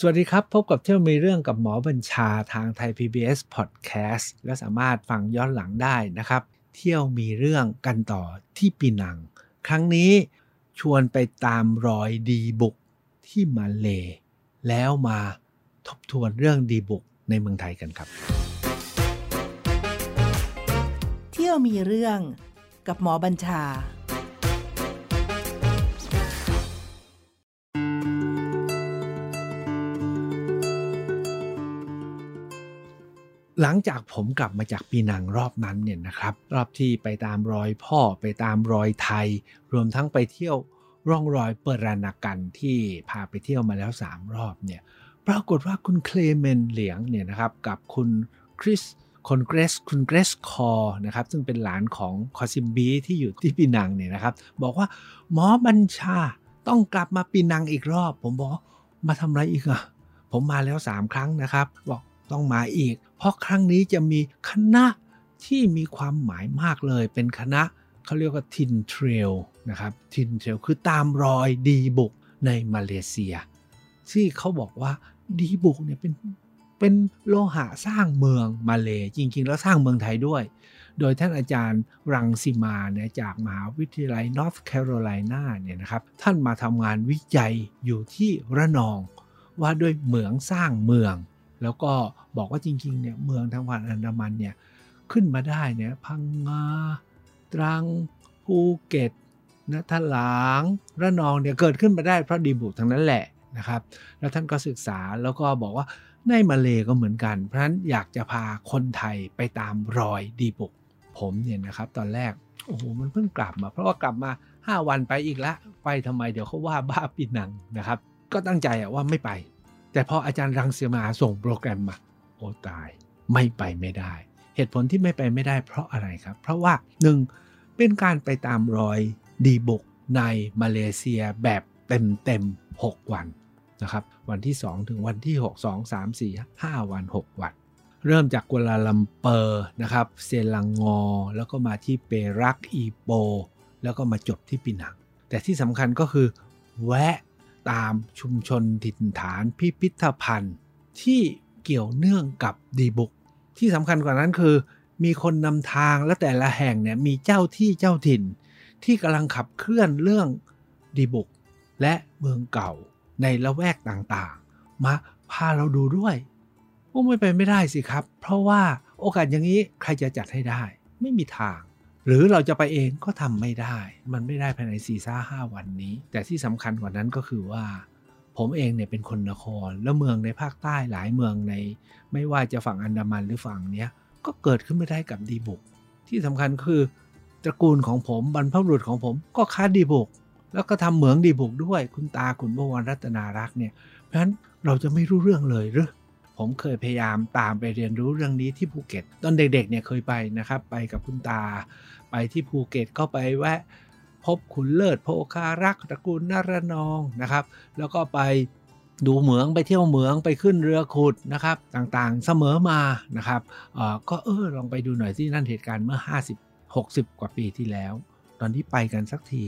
สวัสดีครับ พบกับเที่ยวมีเรื่องกับหมอบัญชาทางไทย PBS Podcast และสามารถฟังย้อนหลังได้นะครับ เที่ยวมีเรื่องกันต่อที่ปีนัง ครั้งนี้ชวนไปตามรอยดีบุกที่มาเล แล้วมาทบทวนเรื่องดีบุกในเมืองไทยกันครับ เที่ยวมีเรื่องกับหมอบัญชา หลังจากผมกลับมาจากปีนังรอบนั้นเนี่ยนะครับ รอบที่ไปตามรอยพ่อไปตามรอยไทย รวมทั้งไปเที่ยวร่องรอยเปรานากันที่พาไปเที่ยวมาแล้ว 3 รอบเนี่ยปรากฏว่าคุณเคลเมนเหลียงเนี่ยนะครับกับคุณคริสคนเกรสคุณเกรสคอนะครับซึ่งเป็นหลานของคอซิมบีที่อยู่ที่ปีนังเนี่ยนะครับ บอกว่าหมอบัญชาต้องกลับมาปีนังอีกรอบ ผมบอกมาทำอะไรอีกอะผมมาแล้ว 3 ครั้งนะครับ บอก ต้องมาอีก เพราะครั้งนี้จะมีคณะที่มีความหมายมากเลย เป็นคณะเขาเรียกว่า Tin Trail นะครับ Tin Trail คือตามรอยดีบุกในมาเลเซีย ที่เขาบอกว่าดีบุกเนี่ยเป็นเป็นโลหะสร้างเมืองมาเลจริง ๆ แล้วสร้างเมืองไทยด้วย โดยท่านอาจารย์รังสิมาเนี่ยจากมหาวิทยาลัยนอร์ทแคโรไลนาเนี่ยนะครับท่านมาทำงานวิจัยอยู่ที่ระนอง ว่าด้วยเหมืองสร้างเมือง แล้วก็บอกว่าจริงๆเนี่ยเมืองทางวันอันดามันเนี่ยขึ้นมาได้เนี่ยพังงาตรังภูเก็ตนะทลางระนองเนี่ยเกิดขึ้นมาได้เพราะดีบุกทั้งนั้นแหละนะครับ แล้วท่านก็ศึกษาแล้วก็บอกว่าในมาเลก็เหมือนกัน เพราะฉะนั้นอยากจะพาคนไทยไปตามรอยดีบุกผมเนี่ยนะครับตอนแรกโอ้โหมันเพิ่งกลับมา เพราะว่ากลับมา 5 วันไปอีกละ ไปทำไมเดี๋ยวเขาว่าบ้าปีนังนะครับ ก็ตั้งใจว่าไม่ไป แต่พออาจารย์รังเสียมาส่งโปรแกรมมาโอ้ตายไม่ไปไม่ได้ เหตุผลที่ไม่ไปไม่ได้เพราะอะไรครับ เพราะว่า 1. เป็นการไปตามรอยดีบุกในมาเลเซียแบบเต็มเต็ม6วันนะครับวันที่ 2 ถึงวันที่ 6 2 3 4 5 วัน 6 วัน เริ่มจากกัวลาลัมเปอร์นะครับเซลังงอ แล้วก็มาที่เปรักอีโป แล้วก็มาจบที่ปีนัง แต่ที่สำคัญก็คือ แวะ ตามชุมชนถิ่นฐานพิพิธภัณฑ์ ที่เกี่ยวเนื่องกับดีบุก ที่สำคัญกว่านั้นคือ มีคนนำทางและแต่ละแห่งเนี่ยมีเจ้าที่เจ้าถิ่น ที่กำลังขับเคลื่อนเรื่องดีบุก และเมืองเก่าในละแวกต่างๆ มาพาเราดูด้วยว่าไม่ไปไม่ได้สิครับ เพราะว่าโอกาสอย่างนี้ใครจะจัดให้ได้ ไม่มีทาง หรือเราจะไปเองก็ทำไม่ได้ มันไม่ได้ภายใน4ี่ซ่าห้าวันนี้ แต่ที่สำคัญกว่านั้นก็คือว่า ผมเองเนี่ยเป็นคนนคร แล้วเมืองในภาคใต้หลายเมืองใน ไม่ว่าจะฝั่งอันดามันหรือฝั่งเนี้ยก็เกิดขึ้นไม่ได้กับดีบุก ที่สำคัญคือตระกูลของผมบรรพบุรุษของผมก็ค้าดีบุก แล้วก็ทำเหมืองดีบุกด้วย คุณตาคุณบวรรัตนารักษ์เนี่ย เพราะฉะนั้นเราจะไม่รู้เรื่องเลยหรือผมเคยพยายามตามไปเรียนรู้เรื่องนี้ที่ภูเก็ต ตอนเด็กๆเนี่ยเคยไปนะครับ ไปกับคุณตา ไปที่ภูเก็ตก็ไปแวะพบขุนเลิศโพคารักตระกูลนารนองนะครับ แล้วก็ไปดูเหมืองไปเที่ยวเหมืองไปขึ้นเรือขุดนะครับ ต่างๆเสมอมานะครับก็เออลองไปดูหน่อยที่นั่นเหตุการณ์เมื่อ 50 60 กว่าปีที่แล้ว ตอนที่ไปกันสักที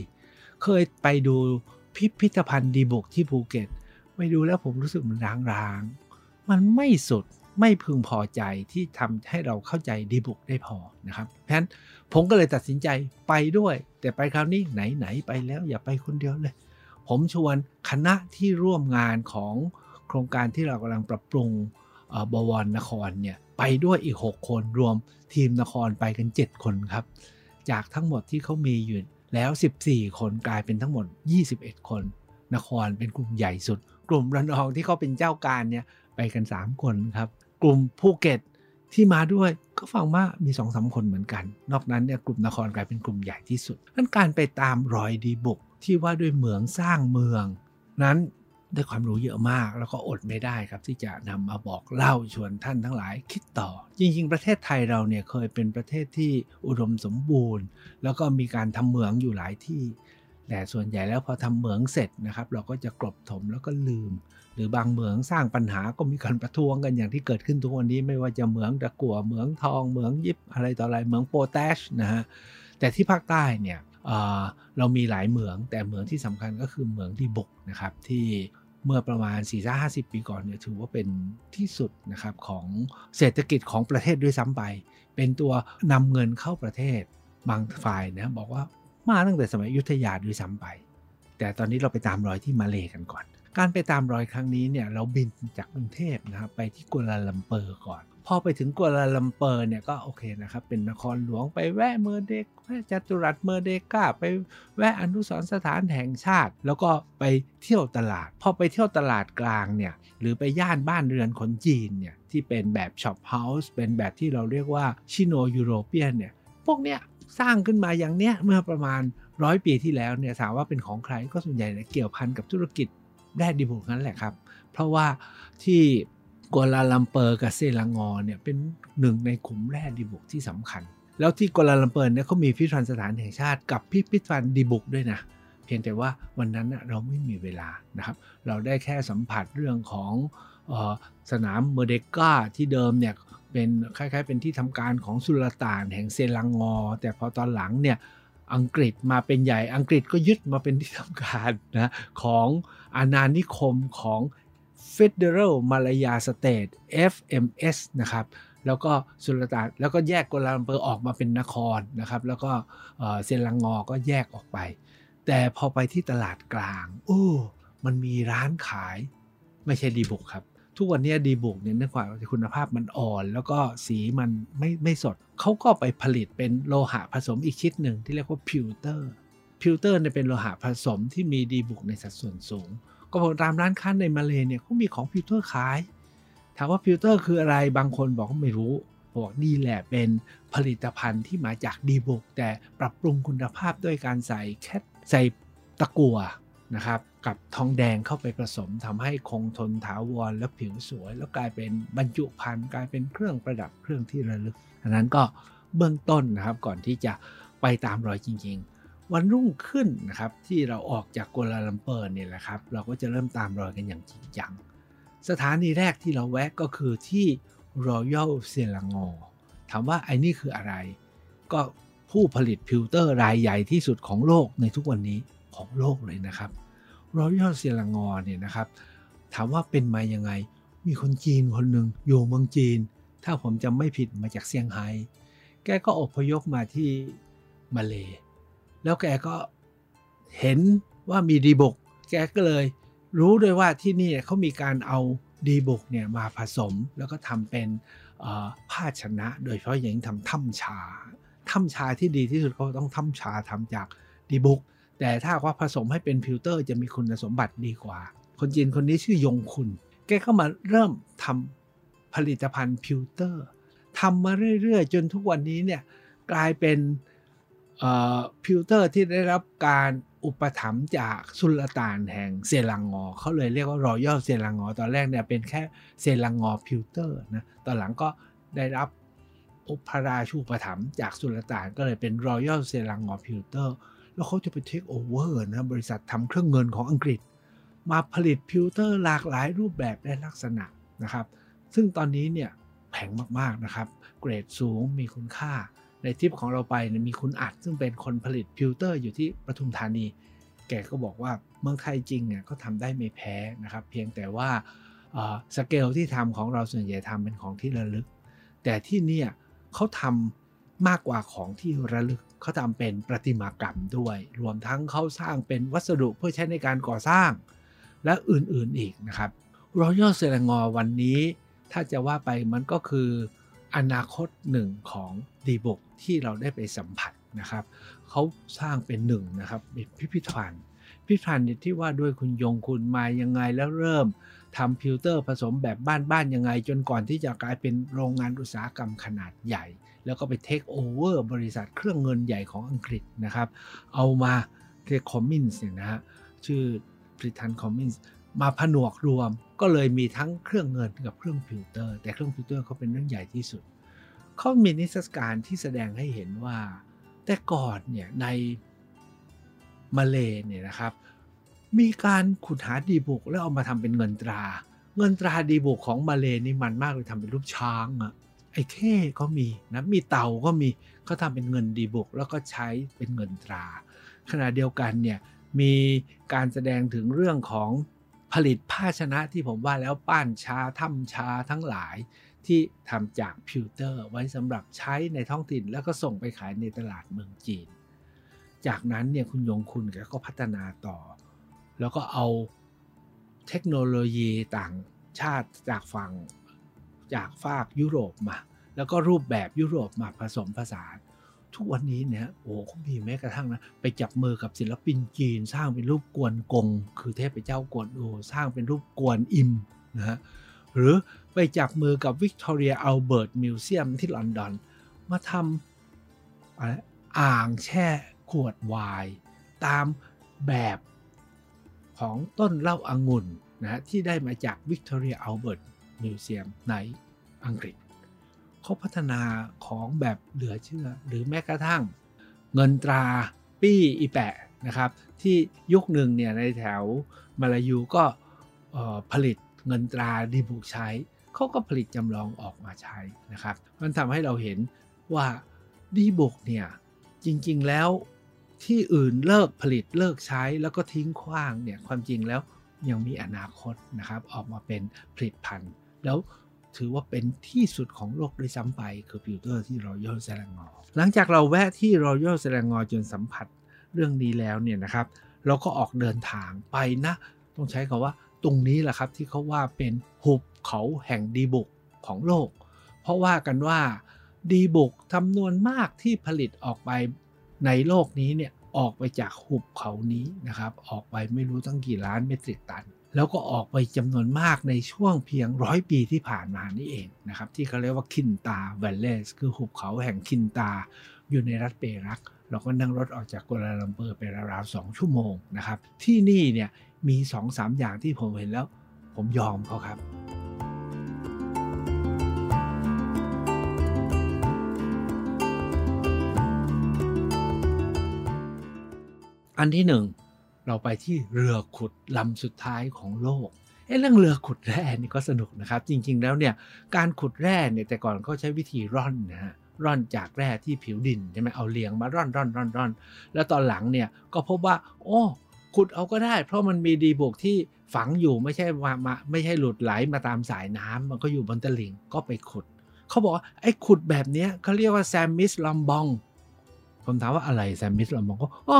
เคยไปดูพิพิธภัณฑ์ดีบุกที่ภูเก็ตไปดูแล้วผมรู้สึกมันร้างๆ มันไม่สุด ไม่พึงพอใจที่ทำให้เราเข้าใจดีบุกได้พอนะครับเพราะฉะนั้นผมก็เลยตัดสินใจไปด้วย แต่ไปคราวนี้ไหนๆไปแล้วอย่าไปคนเดียวเลย ผมชวนคณะที่ร่วมงานของโครงการที่เรากำลังปรับปรุงบวรนครเนี่ยไปด้วยอีก 6 คนรวมทีมนครไปกัน 7 คนครับ จากทั้งหมดที่เขามีอยู่แล้ว 14 คนกลายเป็นทั้งหมด 21 คน นครเป็นกลุ่มใหญ่สุด กลุ่มระนองที่เขาเป็นเจ้าการเนี่ยไปกัน 3 คนครับ กลุ่มภูเก็ตที่มาด้วยก็ฟังว่ามี2อสาคนเหมือนกัน นอกนั้นเนี่ยกลุ่มนครกลายเป็นกลุ่มใหญ่ที่สุดนั้นการไปตามรอยดีบุกที่ว่าด้วยเหมืองสร้างเมือง นั้นได้ความรู้เยอะมากแล้วก็อดไม่ได้ครับ ที่จะนำมาบอกเล่าชวนท่านทั้งหลายคิดต่อ จริง ๆ ประเทศไทยเราเนี่ยเคยเป็นประเทศที่อุดมสมบูรณ์ แล้วก็มีการทำเหมืองอยู่หลายที่ แต่ส่วนใหญ่แล้วพอทำเหมืองเสร็จนะครับ เราก็จะกลบถมแล้วก็ลืม หรือบางเหมืองสร้างปัญหาก็มีการประท้วงกันอย่างที่เกิดขึ้นทุกวันนี้ไม่ว่าจะเหมืองตะกั่วเหมืองทองเหมืองยิบอะไรต่ออะไรเหมืองโปแทชนะฮะแต่ที่ภาคใต้เนี่ยเรามีหลายเหมือง แต่เหมืองที่สำคัญก็คือเหมืองที่บกนะครับที่เมื่อประมาณ 4-50 ปีก่อนเนี่ยถือว่าเป็นที่สุดนะครับของเศรษฐกิจของประเทศด้วยซ้ำไป เป็นตัวนำเงินเข้าประเทศบางฝ่ายนะบอกว่า มาตั้งแต่สมัยอยุธยาด้วยซ้ำไป แต่ตอนนี้เราไปตามรอยที่มาเลกันก่อน การไปตามรอยครั้งนี้เนี่ยเราบินจากกรุงเทพนะครับไปที่กัวลาลัมเปอร์ก่อน พอไปถึงกัวลาลัมเปอร์เนี่ยก็โอเคนะครับเป็นนครหลวงไปแวะเมอร์เดกาแวะจัตุรัสเมอร์เดกาไปแวะอนุสรสถานแห่งชาติ แล้วก็ไปเที่ยวตลาด พอไปเที่ยวตลาดกลางเนี่ยหรือไปย่านบ้านเรือนคนจีนเนี่ยที่เป็นแบบ shop house เป็นแบบที่เราเรียกว่า Sino-European เนี่ยพวกเนี้ย สร้างขึ้นมาอย่างเนี้ยเมื่อประมาณร้อยปีที่แล้วเนี่ยถามว่าเป็นของใครก็ส่วนใหญ่เกี่ยวพันกับธุรกิจแร่ดีบุกนั่นแหละครับ เพราะว่าที่กัวลาลัมเปอร์กับเซลังงอเนี่ยเป็นหนึ่งในกลุ่มแร่ดีบุกที่สำคัญ แล้วที่กัวลาลัมเปอร์เนี่ยเขามีพิพิธภัณฑ์สถานแห่งชาติกับพิพิธภัณฑ์ดีบุกด้วยนะเพียงแต่ว่าวันนั้นเราไม่มีเวลานะครับ เราได้แค่สัมผัสเรื่องของเออสนามเมอร์เดกาที่เดิมเนี่ย เป็นคล้ายๆ เป็นที่ทำการของสุลต่านแห่งเซลังงอ แต่พอตอนหลังเนี่ยอังกฤษมาเป็นใหญ่อังกฤษก็ยึดมาเป็นที่ทำการนะของอาณานิคมของ Federal Malaya State FMS นะครับแล้วก็สุลต่านแล้วก็แยกกัวลาลัมเปอร์ออกมาเป็นนครนะครับ แล้วก็เซลังงอก็แยกออกไป แต่พอไปที่ตลาดกลาง โอ้ มันมีร้านขายไม่ใช่ดีบุกครับ ทุกวันนี้ดีบุกเนี่ยเนื่องจากคุณภาพมันอ่อน แล้วก็สีมันไม่ไม่สด เขาก็ไปผลิตเป็นโลหะผสมอีกชิ้นหนึ่งที่เรียกว่า pewter pewter เนี่ยเป็นโลหะผสมที่มีดีบุกในสัดส่วนสูง ก็บอตามร้านค้าในมาเลเนี่ยเขามีของ pewter ขาย ถามว่า pewter คืออะไรบางคนบอกว่าไม่รู้บอกนี่แหละเป็นผลิตภัณฑ์ที่มาจากดีบุกแต่ปรับปรุงคุณภาพด้วยการใส่แคทใส่ตะกั่ว นะครับกับทองแดงเข้าไปผสมทำให้คงทนถาวรและผิวสวย แล้วกลายเป็นบรรจุภัณฑ์กลายเป็นเครื่องประดับเครื่องที่ระลึกอันนั้นก็เบื้องต้นนะครับก่อนที่จะไปตามรอยจริง ๆ วันรุ่งขึ้นนะครับที่เราออกจากกัวลาลัมเปอร์เนี่ยแหละครับเราก็จะเริ่มตามรอยกันอย่างจริงจังสถานีแรกที่เราแวะก็คือที่ Royal s e l a n g o ถามว่าไอ้นี่คืออะไร ก็ผู้ผลิตพิวเตอร์รายใหญ่ที่สุดของโลกในทุกวันนี้ ของโลกเลยนะครับ Royal s e l a n g o r เนี่ยนะครับ ถามว่าเป็นมายังไง มีคนจีนคนหนึ่งอยู่เมืองจีน ถ้าผมจำไม่ผิดมาจากเซี่ยงไฮ้แกก็อพยพมาที่มาเลแล้วแกก็เห็นว่ามีดีบุกแกก็เลยรู้ด้วยว่าที่นี่เขามีการเอาดีบุกเนี่ยมาผสมแล้วก็ทำเป็นภาชนะ โดยเฉพาะอย่างทำถ้ำชาถ้ำชาที่ดีที่สุดเขาต้องถ้ำชาทำจากดีบุก แต่ถ้าว่าผสมให้เป็น pewter จะมีคุณสมบัติดีกว่า คนจีนคนนี้ชื่อยงคุณ แกก็มาเริ่มทำผลิตภัณฑ์ pewter ทำมาเรื่อยๆ จนทุกวันนี้เนี่ยกลายเป็น pewter ที่ได้รับการอุปถัมภ์จากสุลต่านแห่งเซลังงอเขาเลยเรียกว่า Royal Selangor ตอนแรกเนี่ยเป็นแค่ Selangor pewter นะตอนหลังก็ได้รับอุปราชูปถัมภ์จากสุลต่านก็เลยเป็น Royal Selangor pewter แล้วเขาจะไปเทคโอเวอร์นะบริษัททำเครื่องเงินของอังกฤษ มาผลิต pewter หลากหลายรูปแบบและลักษณะนะครับ ซึ่งตอนนี้เนี่ยแพงมากๆนะครับ เกรดสูงมีคุณค่า ในทริปของเราไปเนี่ยมีคุณอัด ซึ่งเป็นคนผลิต pewter อยู่ที่ปทุมธานี แกก็บอกว่าเมืองไทยจริงเนี่ยก็ทำได้ไม่แพ้นะครับ เพียงแต่ว่าสเกลที่ทำของเราส่วนใหญ่ทำเป็นของที่ระลึก แต่ที่เนี่ยเขาทำมากกว่าของที่ระลึก เขาทำเป็นประติมากรรมด้วย รวมทั้งเขาสร้างเป็นวัสดุเพื่อใช้ในการก่อสร้าง และอื่นๆอีกนะครับรอยัลเซลงอวันนี้ ถ้าจะว่าไปมันก็คืออนาคตหนึ่งของดีบุกที่เราได้ไปสัมผัสนะครับเขาสร้างเป็นหนึ่งนะครับพิพิธภัณฑ์พิพิธภัณฑ์ที่ว่าด้วยคุณยงคุณมายังไงแล้วเริ่ม ทำพิวเตอร์ผสมแบบบ้านๆยังไง จนก่อนที่จะกลายเป็นโรงงานอุตสาหกรรมขนาดใหญ่ แล้วก็ไปเทคโอเวอร์บริษัทเครื่องเงินใหญ่ของอังกฤษนะครับ เอามาเรียก Comyns เนี่ยนะฮะชื่อบริทัน Comyns มาผนวกรวมก็เลยมีทั้งเครื่องเงินกับเครื่อง pewter แต่เครื่อง pewter เขาเป็นเรื่องใหญ่ที่สุดเขามีนิทรรศการที่แสดงให้เห็นว่า แต่ก่อนเนี่ยในมาเลเนี่ยนะครับ มีการขุดหาดีบุกแล้วเอามาทำเป็นเงินตรา เงินตราดีบุกของมาเลนี่มันมากเลยทำเป็นรูปช้างอะไอ้เข้ก็มีนะมีเต่าก็มีเขาทำเป็นเงินดีบุกแล้วก็ใช้เป็นเงินตรา ขณะเดียวกันเนี่ยมีการแสดงถึงเรื่องของผลิตภาชนะที่ผมว่าแล้วป้านชาถ้ำชาทั้งหลายที่ทำจากพิวเตอร์ไว้สำหรับใช้ในท้องถิ่นแล้วก็ส่งไปขายในตลาดเมืองจีน จากนั้นเนี่ยคุณยงคุณแกก็พัฒนาต่อ แล้วก็เอาเทคโนโลยีต่างชาติจากฝั่งจากฝากยุโรปมา แล้วก็รูปแบบยุโรปมาผสมผสานทุกวันนี้เนี่ยโอ้เขามีแม้กระทั่งนะไปจับมือกับศิลปินจีน สร้างเป็นรูปกวนกง คือเทพเจ้ากวนอูสร้างเป็นรูปกวนอิมนะฮะหรือไปจับมือกับ Victoria Albert Museum ที่ลอนดอน มาทำอะไรอ่างแช่ขวดไวน์ตามแบบ ของต้นเหล้าอางุ่นนะที่ได้มาจาก Victoria Albert Museum ในอังกฤษเขาพัฒนาของแบบเหลือเชื่อ หรือแม้กระทั่งเงินตราปี้อีแปะนะครับที่ยุคหนึ่งเนี่ยในแถวมาลายูก็ผลิตเงินตราดีบุกใช้เขาก็ผลิตจำลองออกมาใช้นะครับ มันทำให้เราเห็นว่าดีบุกเนี่ยจริงๆแล้ว ที่อื่นเลิกผลิตเลิกใช้แล้วก็ทิ้งขว้างเนี่ยความจริงแล้วยังมีอนาคตนะครับ ออกมาเป็นผลิตภัณฑ์ แล้วถือว่าเป็นที่สุดของโลกด้วยซ้ำไป คือ pewter ที่ Royal Selangor หลังจากเราแวะที่ Royal Selangor จนสัมผัสเรื่องนี้แล้วเนี่ยนะครับ เราก็ออกเดินทางไปนะ ต้องใช้คำว่าตรงนี้แหละครับที่เขาว่าเป็นหุบเขาแห่งดีบุกของโลก เพราะว่ากันว่าดีบุกจำนวนมากที่ผลิตออกไป ในโลกนี้เนี่ยออกไปจากหุบเขานี้นะครับ ออกไปไม่รู้ตั้งกี่ล้านเมตริกตัน แล้วก็ออกไปจำนวนมากในช่วงเพียงร้อยปีที่ผ่านมานี่เองนะครับ ที่เขาเรียกว่าคินตาแวลเลสคือหุบเขาแห่งคินตา อยู่ในรัฐเปรัก เราก็นั่งรถออกจากกัวลาลัมเปอร์ไปราวๆสองชั่วโมงนะครับ ที่นี่เนี่ยมีสองสามอย่างที่ผมเห็นแล้ว ผมยอมเขาครับ อันที่หนึ่งเราไปที่เรือขุดลำสุดท้ายของโลกเอ้เรื่องเรือขุดแร่นี่ก็สนุกนะครับ จริง ๆ แล้วเนี่ยการขุดแร่เนี่ยแต่ก่อนเขาใช้วิธีร่อนนะฮะร่อนจากแร่ที่ผิวดินใช่ไหมเอาเลียงมาร่อนร่อนร่อนร่อนแล้วตอนหลังเนี่ยก็พบว่า โอ้ขุดเอาก็ได้ เพราะมันมีดีบุกที่ฝังอยู่ไม่ใช่มามาไม่ใช่หลุดไหลมาตามสายน้ำมันก็อยู่บนตลิ่งก็ไปขุดเขาบอกว่าไอ้ขุดแบบนี้เขาเรียกว่า Siamese lombong ผมถามว่าอะไร Siamese lombong ก็อ๋อ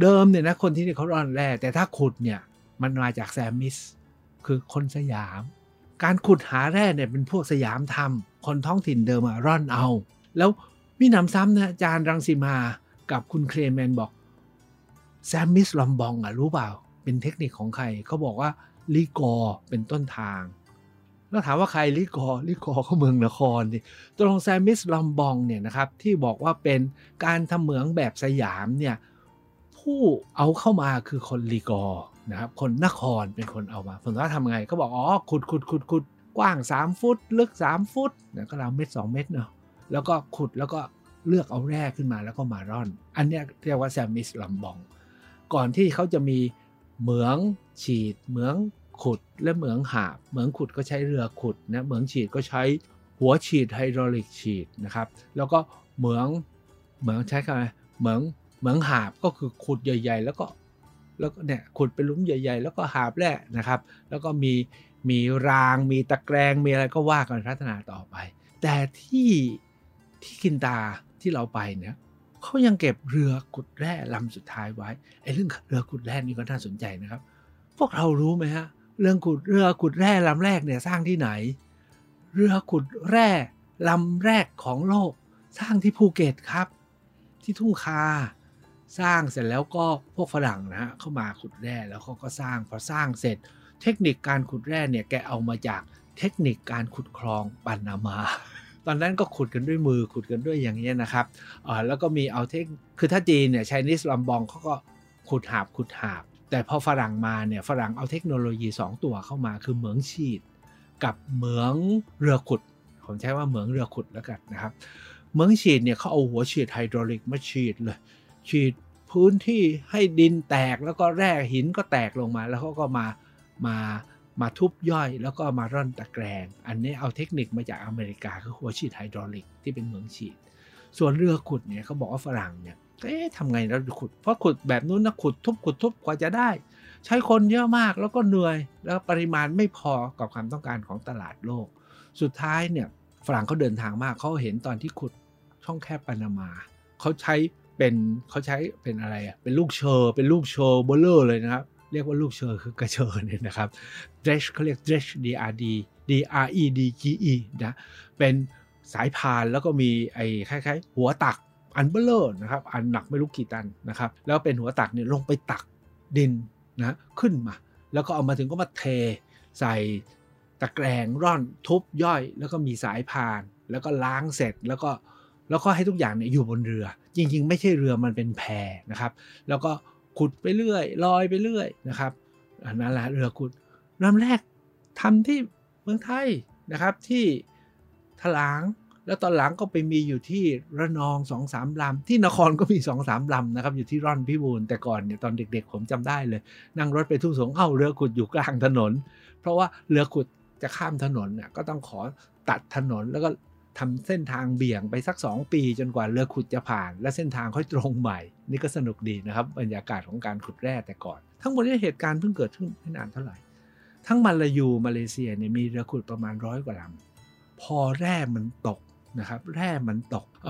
เดิมเนี่ยนะคนที่นี่เขาร่อนแร่แต่ถ้าขุดเนี่ยมันมาจาก Siamese คือคนสยาม การขุดหาแร่เนี่ยเป็นพวกสยามทำคนท้องถิ่นเดิมมาร่อนเอา แล้วมีหนำซ้ำนะอาจารย์รังสีมากับคุณเคลเมนบอก Siamese lombong อะรู้เปล่า เป็นเทคนิคของใครเขาบอกว่า Ligor เป็นต้นทาง แล้วถามว่าใคร Ligor Ligor เขาเมืองนครดิตรง Siamese lombong เนี่ยนะครับที่บอกว่าเป็นการทำเหมืองแบบสยามเนี่ย ผู้เอาเข้ามาคือคน Ligor นะครับ คนนครเป็นคนเอามาผมว่าทำไงเขาบอกอ๋อขุดขุดขุดขุดกว้าง 3 ฟุต ลึก 3 ฟุตนะก็ราวเมตร2เมตรเนาะแล้วก็ขุดแล้วก็เลือกเอาแร่ขึ้นมาแล้วก็มาร่อน อันนี้เรียกว่า Siamese lombong ก่อนที่เขาจะมีเหมืองฉีด เหมืองขุดและเหมืองหาบ เหมืองขุดก็ใช้เรือขุดนะเหมืองฉีดก็ใช้หัวฉีดไฮดรอลิกฉีดนะครับ แล้วก็เหมืองเหมืองใช้คำอะไรเหมือง เหมืองหาบก็คือขุดใหญ่ ๆ แล้วก็แล้วก็เนี่ยขุดเป็นหลุมใหญ่ ๆ แล้วก็หาบแร่นะครับ แล้วก็มีมีรางมีตะแกรงมีอะไรก็ว่ากันพัฒนาต่อไป แต่ที่ที่กินตาที่เราไปเนี่ยเขายังเก็บเรือขุดแร่ลำสุดท้ายไว้ไอ้เรื่องเรือขุดแร่นี่ก็น่าสนใจนะครับ พวกเรารู้ไหมฮะเรื่องขุดเรือขุดแร่ลำแรกเนี่ยสร้างที่ไหน เรือขุดแร่ลำแรกของโลก สร้างที่ภูเก็ตครับ ที่ทุ่งคา สร้างเสร็จแล้วก็พวกฝรั่งนะฮะเข้ามาขุดแร่แล้วเขาก็สร้างพอสร้างเสร็จ เทคนิคการขุดแร่เนี่ยแกเอามาจากเทคนิคการขุดคลองปานามา ตอนนั้นก็ขุดกันด้วยมือขุดกันด้วยอย่างนี้นะครับแล้วก็มีเอาเทคคือถ้าจีนเนี่ยชนิสลอมบองเขาก็ขุดหาบขุดหาบ แต่พอฝรั่งมาเนี่ยฝรั่งเอาเทคโนโลยี 2 ตัวเข้ามาคือเหมืองฉีด กับเหมืองเรือขุด ผมใช้ว่าเหมืองเรือขุดแล้วกันนะครับ เหมืองฉีดเนี่ยเขาเอาหัวฉีดไฮดรอลิกมาฉีดเลย ฉีดพื้นที่ให้ดินแตกแล้วก็แร่หินก็แตกลงมา แล้วเขาก็มามามาทุบย่อยแล้วก็มาร่อนตะแกรง อันนี้เอาเทคนิคมาจากอเมริกาคือหัวฉีดไฮดรอลิกที่เป็นเหมืองฉีด ส่วนเรือขุดเนี่ยเขาบอกว่าฝรั่งเนี่ยเอ๊ะทำไงเราขุด เพราะขุดแบบนู้นนะขุดทุบขุดทุบกว่าจะได้ ใช้คนเยอะมากแล้วก็เหนื่อยแล้วปริมาณไม่พอกับความต้องการของตลาดโลก สุดท้ายเนี่ยฝรั่งเขาเดินทางมากเขาเห็นตอนที่ขุดช่องแคบปานามาเขาใช้ เป็นเขาใช้เป็นอะไรอะเป็นลูกเชอร์เป็นลูกเชอร์เบลเลอร์เลยนะครับ เรียกว่าลูกเชอร์คือกระเชอร์เนี่ยนะครับ dredge เขาเรียก dredge D R D D R E D G E นะเป็นสายพานแล้วก็มีไอ้คล้ายๆ หัวตักอันเบ้อเร่อนะครับ อันหนักไม่รู้กี่ตันนะครับ แล้วเป็นหัวตักเนี่ยลงไปตักดินนะขึ้นมา แล้วก็เอามาถึงก็มาเทใส่ตะแกรงร่อนทุบย่อย แล้วก็มีสายพาน แล้วก็ล้างเสร็จแล้วก็ แล้วก็ให้ทุกอย่างเนี่ยอยู่บนเรือ จริง ๆ ไม่ใช่เรือมันเป็นแพนะครับ แล้วก็ขุดไปเรื่อยลอยไปเรื่อยนะครับอันนั้นแหละเรือขุดลำแรกทำที่เมืองไทยนะครับที่ถลางแล้วตอนหลังก็ไปมีอยู่ที่ระนองสองสามลำที่นครก็มีสองสามลำนะครับ อยู่ที่ร่อนพิบูลแต่ก่อนเนี่ยตอนเด็กๆ ผมจำได้เลย นั่งรถไปทุ่งสงเอ้าเรือขุดอยู่กลางถนน เพราะว่าเรือขุดจะข้ามถนนเนี่ยก็ต้องขอตัดถนนแล้วก็ ทำเส้นทางเบี่ยงไปสัก 2 ปีจนกว่าเรือขุดจะผ่าน และเส้นทางค่อยตรงใหม่ นี่ก็สนุกดีนะครับบรรยากาศของการขุดแร่แต่ก่อน ทั้งหมดนี้เหตุการณ์เพิ่งเกิดขึ้นไม่นานเท่าไหร่ ทั้งมาลายูมาเลเซียเนี่ยมีเรือขุดประมาณร้อยกว่าลำพอแร่มันตกนะครับแร่มันตกเ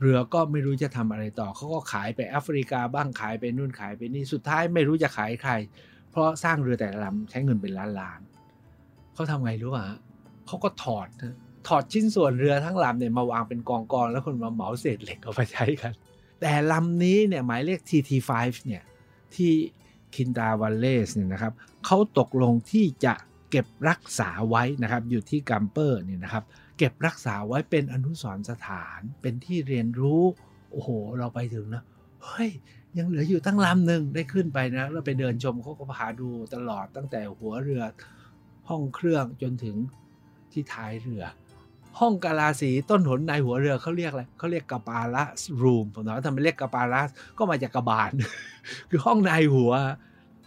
เรือก็ไม่รู้จะทำอะไรต่อเขาก็ขายไปแอฟริกาบ้างขายไปนู่นขายไปนี่สุดท้ายไม่รู้จะขายใคร เพราะสร้างเรือแต่ละลำใช้เงินเป็นล้านล้านเขาทำไงรู้ป่ะเขาก็ถอด ถอดชิ้นส่วนเรือทั้งลำเนี่ยมาวางเป็นกองกองแล้วคนมาเหมาเศษเหล็กเอาไปใช้กัน แต่ลำนี้เนี่ยหมายเลข TT5 เนี่ยที่คินตาวัลเลสเนี่ยนะครับเขาตกลงที่จะเก็บรักษาไว้นะครับอยู่ที่กัมเปอร์เนี่ยนะครับเก็บรักษาไว้เป็นอนุสรณ์สถานเป็นที่เรียนรู้โอ้โห เราไปถึงนะเฮ้ยยังเหลืออยู่ตั้งลำหนึ่งได้ขึ้นไปนะเราไปเดินชมเขาก็พาดูตลอดตั้งแต่หัวเรือห้องเครื่องจนถึงที่ท้ายเรือ ห้องกาลาสีต้นหนในหัวเรือเขาเรียกอะไรเขาเรียกกาปาลัสรูมผมถามว่าทำไมเรียกกาปาลัสก็มาจากกระบาลคือห้องนายหัว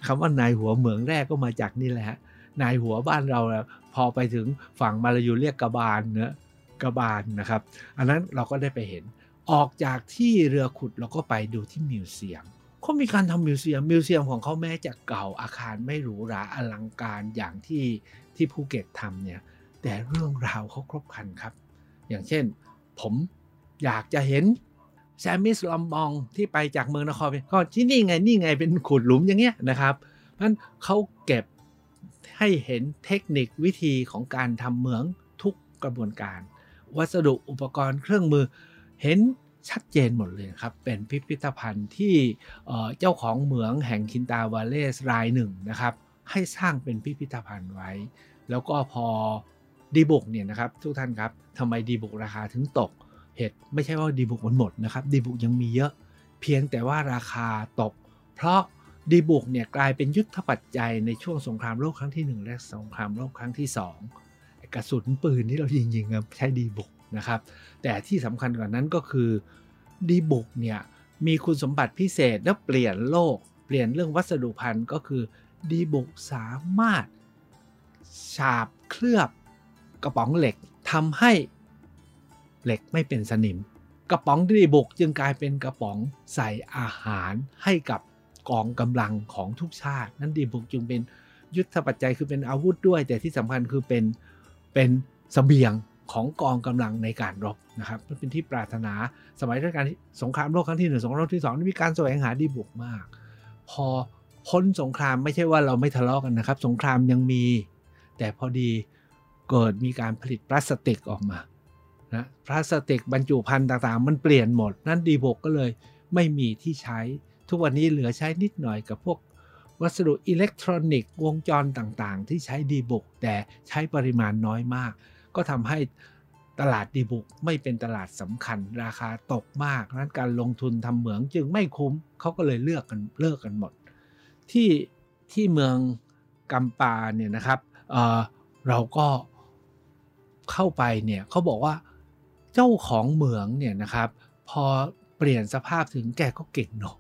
คำว่านายหัวเหมืองแรกก็มาจากนี่แหละนายหัวบ้านเราพอไปถึงฝั่งมาลายูเรียกกระบาลเนะกระบาลนะครับ อันนั้นเราก็ได้ไปเห็นออกจากที่เรือขุดเราก็ไปดูที่ museum เขามีการทำ museum museum ของเขาแม้จะเก่าอาคารไม่หรูหราอลังการอย่างที่ที่ภูเก็ตทำเนี่ย แต่เรื่องราวเขาครบครันครับ อย่างเช่น ผมอยากจะเห็น Siamese lombong ที่ไปจากเมืองนครก็ที่นี่ไงนี่ไงเป็นขุดหลุมอย่างเงี้ยนะครับเพราะฉะนั้นเขาเก็บให้เห็นเทคนิควิธีของการทำเหมืองทุกกระบวนการ วัสดุอุปกรณ์เครื่องมือเห็นชัดเจนหมดเลยครับ เป็นพิพิธภัณฑ์ที่เจ้าของเหมืองแห่งคินตาวาเลสรายหนึ่งนะครับ ให้สร้างเป็นพิพิธภัณฑ์ไว้ แล้วก็พอ ดีบุกเนี่ยนะครับทุกท่านครับทำไมดีบุกราคาถึงตก เหตุไม่ใช่ว่าดีบุกมันหมดนะครับดีบุกยังมีเยอะ เพียงแต่ว่าราคาตก เพราะดีบุกเนี่ยกลายเป็นยุทธปัจจัยในช่วงสงครามโลกครั้งที่ 1 และสงครามโลกครั้งที่ 2 กระสุนปืนที่เรายิงยิงใช้ดีบุกนะครับ แต่ที่สำคัญกว่านั้นก็คือดีบุกเนี่ยมีคุณสมบัติพิเศษและเปลี่ยนโลก เปลี่ยนเรื่องวัสดุพันธุ์ก็คือดีบุกสามารถฉาบเคลือบ กระป๋องเหล็กทำให้เหล็กไม่เป็นสนิม กระป๋องดีบุกจึงกลายเป็นกระป๋องใส่อาหารให้กับกองกำลังของทุกชาติ นั้นดีบุกจึงเป็นยุทธปัจจัยคือเป็นอาวุธด้วย แต่ที่สำคัญคือเป็นเป็นสเสบียงของกองกำลังในการรบนะครับมันเป็นที่ปรารถนาสมัยรัชกาลสงครามโลกครั้งที่หนึ่งสงครามโลกที่สองมีการแสวงหาดีบุกมาก พอพ้นสงครามไม่ใช่ว่าเราไม่ทะเลาะกันนะครับ สงครามยังมี แต่พอดี เกิดมีการผลิตพลาสติกออกมานะพลาสติกบรรจุภัณฑ์ต่างๆ มันเปลี่ยนหมด นั่นดีบกก็เลยไม่มีที่ใช้ ทุกวันนี้เหลือใช้นิดหน่อยกับพวกวัสดุอิเล็กทรอนิกส์วงจรต่างๆ ที่ใช้ดีบุกแต่ใช้ปริมาณน้อยมาก ก็ทำให้ตลาดดีบุกไม่เป็นตลาดสำคัญ ราคาตกมากนั้นการลงทุนทำเหมืองจึงไม่คุ้มเขาก็เลยเลือกกันเลิกกันหมด ที่ที่เมืองกัมปาเนี่ยนะครับเเราก็ เข้าไปเนี่ยเขาบอกว่าเจ้าของเหมืองเนี่ยนะครับ พอเปลี่ยนสภาพถึงแกก็เก่งเนาะ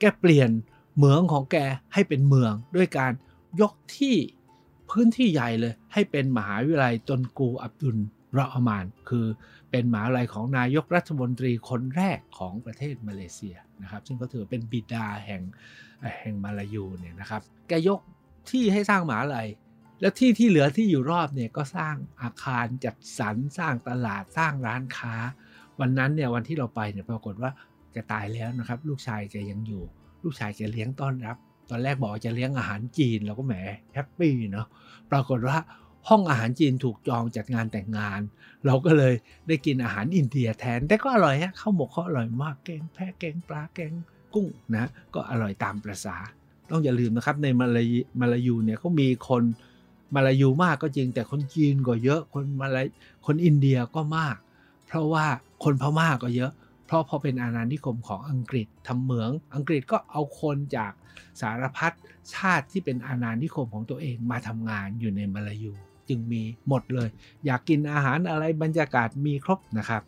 แกเปลี่ยนเหมืองของแกให้เป็นเมืองด้วยการยกที่พื้นที่ใหญ่เลย ให้เป็นมหาวิทยาลัยตนกูอับดุลเรามาน คือเป็นมหาวิเลัยของนายกรัฐมนตรีคนแรกของประเทศมาเลเซียนะครับ ซึ่งก็ถือเป็นบิดาแห่งแห่งมาลายูเนี่ยนะครับ แกยกที่ให้สร้างหมหาลัย แล้วที่ที่เหลือที่อยู่รอบเนี่ยก็สร้างอาคารจัดสรรสร้างตลาดสร้างร้านค้า วันนั้นเนี่ยวันที่เราไปเนี่ยปรากฏว่าแกตายแล้วนะครับ ลูกชายแกยังอยู่ ลูกชายแกเลี้ยงต้อนรับ ตอนแรกบอกจะเลี้ยงอาหารจีนเราก็แหมแฮปปี้เนาะปรากฏว่าห้องอาหารจีนถูกจองจัดงานแต่งงาน เราก็เลยได้กินอาหารอินเดียแทน แต่ก็อร่อยฮะข้าวหมกเขาอร่อยมากแกงแพะแกงปลาแกงกุ้งนะก็อร่อยตามประษาต้องอย่าลืมนะครับในมาลายมาลายูเนี่ยเขามีคน มาลายูมากก็จริง แต่คนจีนก็เยอะคนมาลายคนอินเดียก็มาก เพราะว่าคนพม่าก็เยอะ เพราะพอเป็นอาณานิคมของอังกฤษทำเหมือง อังกฤษก็เอาคนจากสารพัดชาติที่เป็นอาณานิคมของตัวเองมาทำงานอยู่ในมาลายู จึงมีหมดเลย อยากกินอาหารอะไรบรรยากาศมีครบนะครับ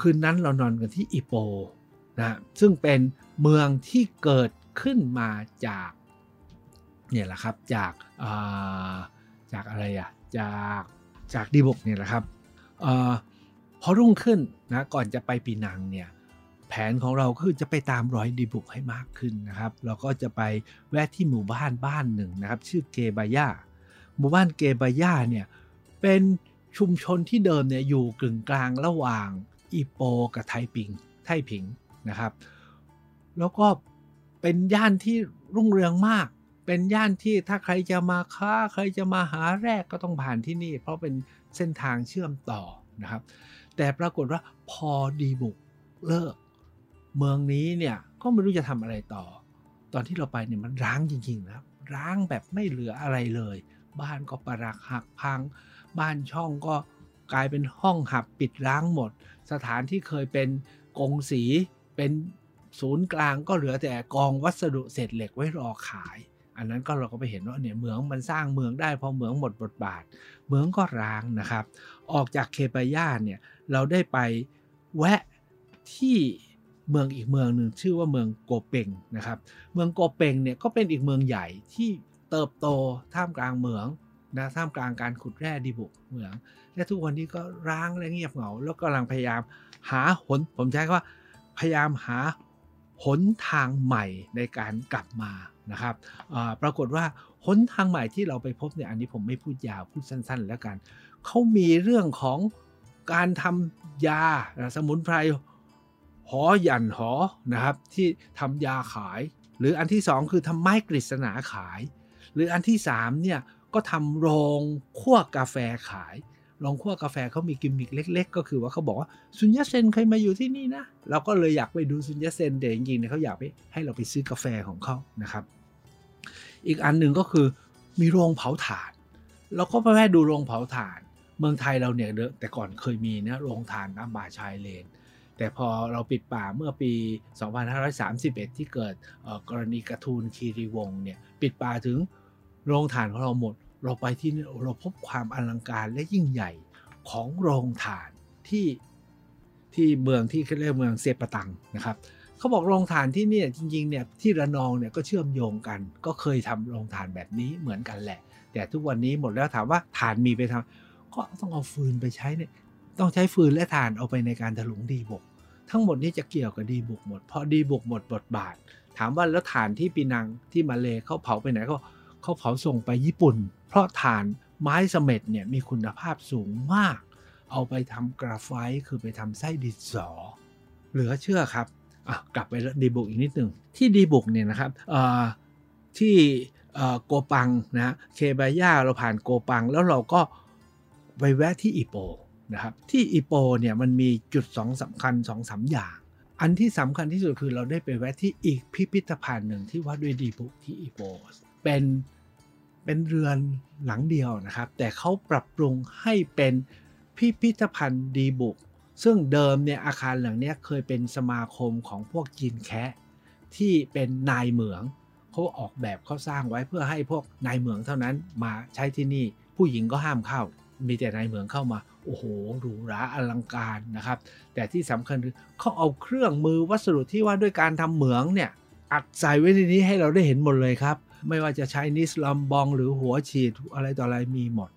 คืนนั้นเรานอนกันที่อิโปนะซึ่งเป็นเมืองที่เกิดขึ้นมาจากเนี่ยแหละครับจาก จากอะไรอะจากจากดีบกเนี่ยแหละครับอพอรุ่งขึ้นนะก่อนจะไปปีนังเนี่ยแผนของเราคือจะไปตามรอยดีบุกให้มากขึ้นนะครับ เราก็จะไปแวะที่หมู่บ้านบ้านหนึ่งนะครับ ชื่อเกบายาหมู่บ้านเกบาย่าเนี่ยเป็นชุมชนที่เดิมเนี่ยอยู่กึ่งกลางระหว่างอีโปกับไทปิงไทผิงนะครับ แล้วก็เป็นย่านที่รุ่งเรืองมาก เป็นย่านที่ถ้าใครจะมาค้าใครจะมาหาแรกก็ต้องผ่านที่นี่ เพราะเป็นเส้นทางเชื่อมต่อนะครับ แต่ปรากฏว่าพอดีบุกเลิก เมืองนี้เนี่ยก็ไม่รู้จะทำอะไรต่อ ตอนที่เราไปเนี่ยมันร้างจริงๆนะร้างแบบไม่เหลืออะไรเลย บ้านก็ปรักหักพัง บ้านช่องก็กลายเป็นห้องหับปิดร้างหมด สถานที่เคยเป็นกงสีเป็นศูนย์กลางก็เหลือแต่กองวัสดุเศษเหล็กไว้รอขาย อันนั้นก็เราก็ไปเห็นว่าเนี่ยเมืองมันสร้างเมืองได้พอเมืองหมดบทบาทเมืองก็ร้างนะครับ ออกจากเคปายาเนี่ยเราได้ไปแวะที่เมืองอีกเมืองหนึ่งชื่อว่าเมืองโกเปงนะครับเมืองโกเปงเนี่ยก็เป็นอีกเมืองใหญ่ที่เติบโตท่ามกลางเมืองนะท่ามกลางการขุดแร่ดิบุกเหมือง และทุกวันนี้ก็ร้างและเงียบเหงา แล้วกำลังพยายามหาหน ผมใช้คำว่าพยายามหาหนทางใหม่ในการกลับมา นะครับปรากฏว่าหนทางใหม่ที่เราไปพบเนี่ยอันนี้ผมไม่พูดยาวพูดสั้น ๆ แล้วกันเขามีเรื่องของการทำยาสมุนไพรหอหยันหอนะครับ ที่ทำยาขาย หรืออันที่สองคือทำไม้กฤษณาขาย หรืออันที่3เนี่ยก็ทำโรงคั่วกาแฟขายโรงคั่วกาแฟเขามีกิมมิคเล็ก ๆ ก็คือว่าเขาบอกว่าซุนยะเซนเคยมาอยู่ที่นี่นะเราก็เลยอยากไปดูซุนยะเซนแต่จริงๆเนี่ยเขาอยากไปให้เราไปซื้อกาแฟของเขานะครับ อีกอันหนึ่งก็คือมีโรงเผาถ่านเราก็ไปแวะดูโรงเผาถ่าน เมืองไทยเราเนี่ยแต่ก่อนเคยมีนะโรงถ่านน้ำบาชายเลน แต่พอเราปิดป่าเมื่อปี 2531 ที่เกิดกรณีกระทูลคีรีวงเนี่ยปิดป่าถึงโรงถ่านของเราหมด เราไปที่นี่เราพบความอลังการและยิ่งใหญ่ของโรงถ่านที่ที่เมืองที่เรียกเมืองเซปตังนะครับ เขาบอกโรงถ่านที่นี่จริงๆเนี่ยที่ระนองเนี่ยก็เชื่อมโยงกัน ก็เคยทำโรงถ่านแบบนี้เหมือนกันแหละ แต่ทุกวันนี้หมดแล้วถามว่าถ่านมีไปทำก็ต้องเอาฟืนไปใช้เนี่ยต้องใช้ฟืนและถ่านเอาไปในการถลุงดีบก ทั้งหมดนี้จะเกี่ยวกับดีบุกหมดพอดีบุกหมดบทบาท ถามว่าแล้วฐานที่ปีนังที่มาเลเขาเผาไปไหนเขาเขาเผาส่งไปญี่ปุ่น เพราะฐานไม้สมเม็ดเนี่ยมีคุณภาพสูงมาก เอาไปทำกราไฟต์คือไปทำไส้ดินสอ เหลือเชื่อครับ กลับไปดีบุกอีกนิดหนึ่งที่ดีบุกเนี่ยนะครับที่โกปังนะเคบาย่าเราผ่านโกปัง แล้วเราก็ไปแวะที่อีโปนะครับที่อีโปเนี่ยมันมีจุดสองสำคัญสองสาอย่าง อันที่สำคัญที่สุดคือเราได้ไปแวะที่อีกพิพิธภัณฑ์หนึ่งที่ว่าด้วยดีบุกที่อีโปเป็นเป็นเรือนหลังเดียวนะครับ แต่เขาปรับปรุงให้เป็นพิพิธภัณฑ์ดีบุก ซึ่งเดิมเนี่ยอาคารหลังนี้เคยเป็นสมาคมของพวกจีนแคะที่เป็นนายเหมืองเขาออกแบบเขาสร้างไว้เพื่อให้พวกนายเหมืองเท่านั้นมาใช้ที่นี่ ผู้หญิงก็ห้ามเข้า มีแต่นายเหมืองเข้ามาโอ้โหหรูหราอลังการนะครับ แต่ที่สำคัญคือเขาเอาเครื่องมือวัสดุที่ว่าด้วยการทำเหมืองเนี่ยอัดใส่ไว้ในนี้ให้เราได้เห็นหมดเลยครับ ไม่ว่าจะใช้นิสลัมบองหรือหัวฉีดอะไรต่ออะไรมีหมด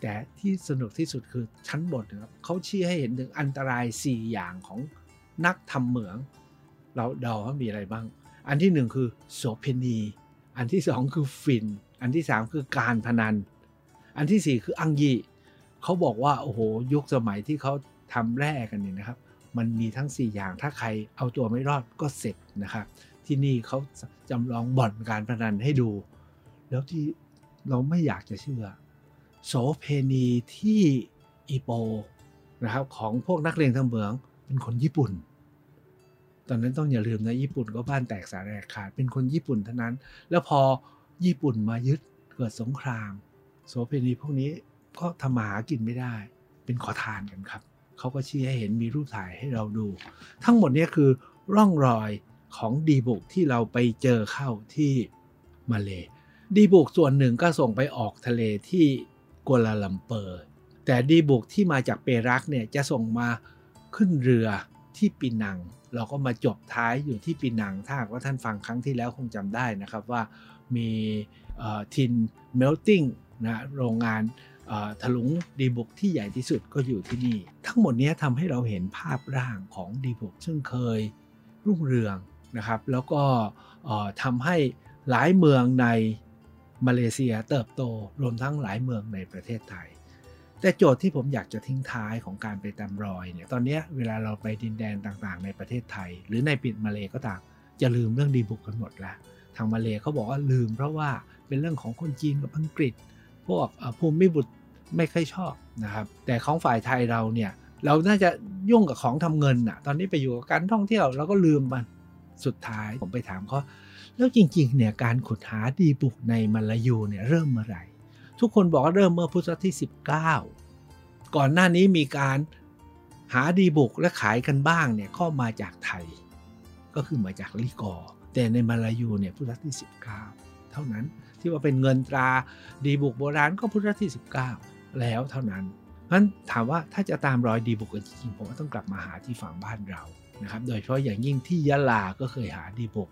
แต่ที่สนุกที่สุดคือชั้นบนนะครับเขาชี้ให้เห็นถึงอันตราย 4 อย่างของนักทำเหมือง เราเดาว่ามีอะไรบ้าง อันที่หนึ่งคือโสเพณี อันที่สองคือฟินอันที่สามคือการพนัน อันที่สี่คืออังยีเขาบอกว่า โอ้โห ยุคสมัยที่เขาทำแร่กันเนี่ยนะครับ มันมีทั้ง 4 อย่างถ้าใครเอาตัวไม่รอดก็เสร็จนะครับที่นี่เขาจำลองบ่อนการพนันให้ดู แล้วที่เราไม่อยากจะเชื่อ โสเพณีที่อีโปนะครับของพวกนักเลงทำเมืองเป็นคนญี่ปุ่น ตอนนั้นต้องอย่าลืมนะญี่ปุ่นก็บ้านแตกสาแรกขาดเป็นคนญี่ปุ่นเท่านั้น แล้วพอญี่ปุ่นมายึดเกิดสงคราม โสเพณีพวกนี้ก็ทำมาหากินไม่ได้ เป็นขอทานกันครับเขาก็ชี้ให้เห็นมีรูปถ่ายให้เราดู ทั้งหมดนี้คือร่องรอยของดีบุกที่เราไปเจอเข้าที่มาเล ดีบุกส่วนหนึ่งก็ส่งไปออกทะเลที่ กัวลาลัมเปอร์ แต่ดีบุกที่มาจากเปรักเนี่ยจะส่งมาขึ้นเรือที่ปีนัง เราก็มาจบท้ายอยู่ที่ปีนัง ถ้าว่าท่านฟังครั้งที่แล้วคงจำได้นะครับว่ามี tin smelting นะโรงงานถลุงดีบุกที่ใหญ่ที่สุดก็อยู่ที่นี่ ทั้งหมดนี้ทำให้เราเห็นภาพร่างของดีบุกซึ่งเคยรุ่งเรืองนะครับ แล้วก็ทำให้หลายเมืองใน มาเลเซียเติบโตรวมทั้งหลายเมืองในประเทศไทย แต่โจทย์ที่ผมอยากจะทิ้งท้ายของการไปตามรอยเนี่ยตอนนี้เวลาเราไปดินแดนต่างๆ ในประเทศไทย หรือในปิดมาเลก็ตามจะลืมเรื่องดีบุกกันหมดแล้วทางมาเลเขาบอกว่าลืม เพราะว่าเป็นเรื่องของคนจีนกับอังกฤษ พวกภูมิบุตรไม่ค่อยชอบนะครับแต่ของฝ่ายไทยเราเนี่ยเราน่าจะยุ่งกับของทำเงินอะตอนนี้ไปอยู่กับการท่องเที่ยวเราก็ลืมมันสุดท้ายผมไปถามเขา แล้วจริงๆเนี่ยการขุดหาดีบุกในมาลายูเนี่ยเริ่มเมื่อไหร่ ทุกคนบอกว่าเริ่มเมื่อพุทธศตวรรษที่ 19 ก่อนหน้านี้มีการหาดีบุกและขายกันบ้างเนี่ยก็มาจากไทย ก็คือมาจากลิกอ แต่ในมาลายูเนี่ยพุทธศตวรรษที่ 19 เท่านั้นที่ว่าเป็นเงินตราดีบุกโบราณก็พุทธศตวรรษที่ 19 แล้วเท่านั้นนั้นถามว่าถ้าจะตามรอยดีบุกกันจริงๆผมว่าต้องกลับมาหาที่ฝั่งบ้านเรานะครับโดยเฉพาะอย่างยิ่งที่ยะลาก็เคยหาดีบุก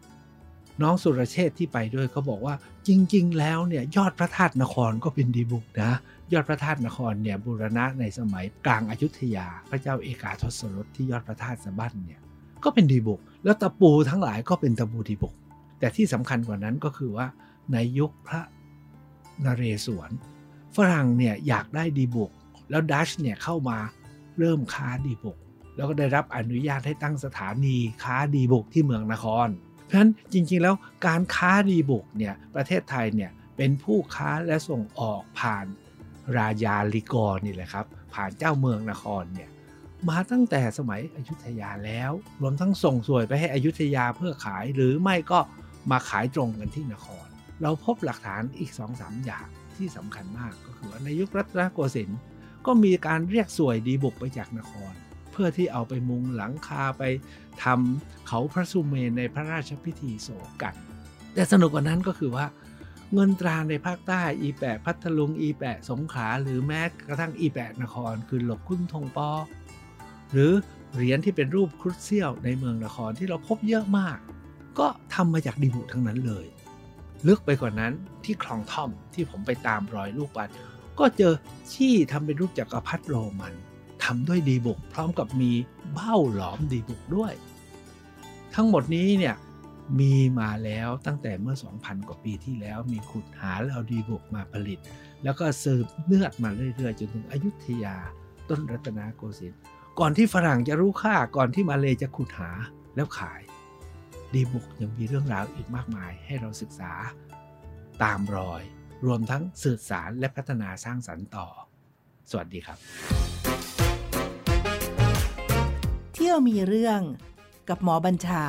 น้องสุรเชษที่ไปด้วยเขาบอกว่าจริง ๆ แล้วเนี่ยยอดพระธาตุนครก็เป็นดีบุกนะยอดพระธาตุนครเนี่ยบูรณะในสมัยกลางอายุทยา พระเจ้าเอกาทศรถที่ยอดพระธาตุสะบั้นเนี่ยก็เป็นดีบุก แล้วตะปูทั้งหลายก็เป็นตะปูดีบุก แต่ที่สำคัญกว่านั้นก็คือว่าในยุคพระนเรศวรฝรั่งเนี่ยอยากได้ดีบุก แล้วดัชเนี่ยเข้ามาเริ่มค้าดีบุก แล้วก็ได้รับอนุญาตให้ตั้งสถานีค้าดีบุกที่เมืองนคร ฉะนั้นจริงๆแล้วการค้าดีบุกเนี่ยประเทศไทยเนี่ยเป็นผู้ค้าและส่งออกผ่านรายาลิกรนี่แหละครับ ผ่านเจ้าเมืองนครเนี่ยมาตั้งแต่สมัยอยุธยาแล้ว รวมทั้งส่งสวยไปให้อยุธยาเพื่อขายหรือไม่ก็มาขายตรงกันที่นคร เราพบหลักฐานอีก2อสอย่างที่สำคัญมากก็คือในยุครัตนโกสินทร์ก็มีการเรียกสวยดีบุกไปจากนคร เพื่อที่เอาไปมุงหลังคาไปทำเขาพระสุเมนในพระราชพิธีโศกกัน แต่สนุกกว่านั้นก็คือว่า เงินตราในภาคใต้อีแปะพัทลุงอีแปะสงขลาหรือแม้กระทั่งอีแปะนคร คือหลบคุ้นทงปอ หรือเหรียญที่เป็นรูปครุฑเซี่ยวในเมืองนครที่เราพบเยอะมาก ก็ทำมาจากดีบุทั้งนั้นเลย ลึกไปกว่านั้นที่คลองท่อมที่ผมไปตามรอยลูกปัดก็เจอชี่ทำเป็นรูปจักรพรรดิโรมัน ทำด้วยดีบุกพร้อมกับมีเบ้าหลอมดีบุกด้วย ทั้งหมดนี้เนี่ยมีมาแล้วตั้งแต่เมื่อ 2,000 กว่าปีที่แล้วมีขุดหาแล้วเอาดีบุกมาผลิต แล้วก็สืบเนื้อมาเรื่อยๆ จนถึงอยุธยาต้นรัตนโกสินทร์ก่อนที่ฝรั่งจะรู้ค่าก่อนที่มาเลยจะขุดหาแล้วขาย ดีบุกยังมีเรื่องราวอีกมากมายให้เราศึกษาตามรอย รวมทั้งสืบสารและพัฒนาสร้างสรรค์ต่อ สวัสดีครับ เที่อมีเรื่องกับหมอบัญชา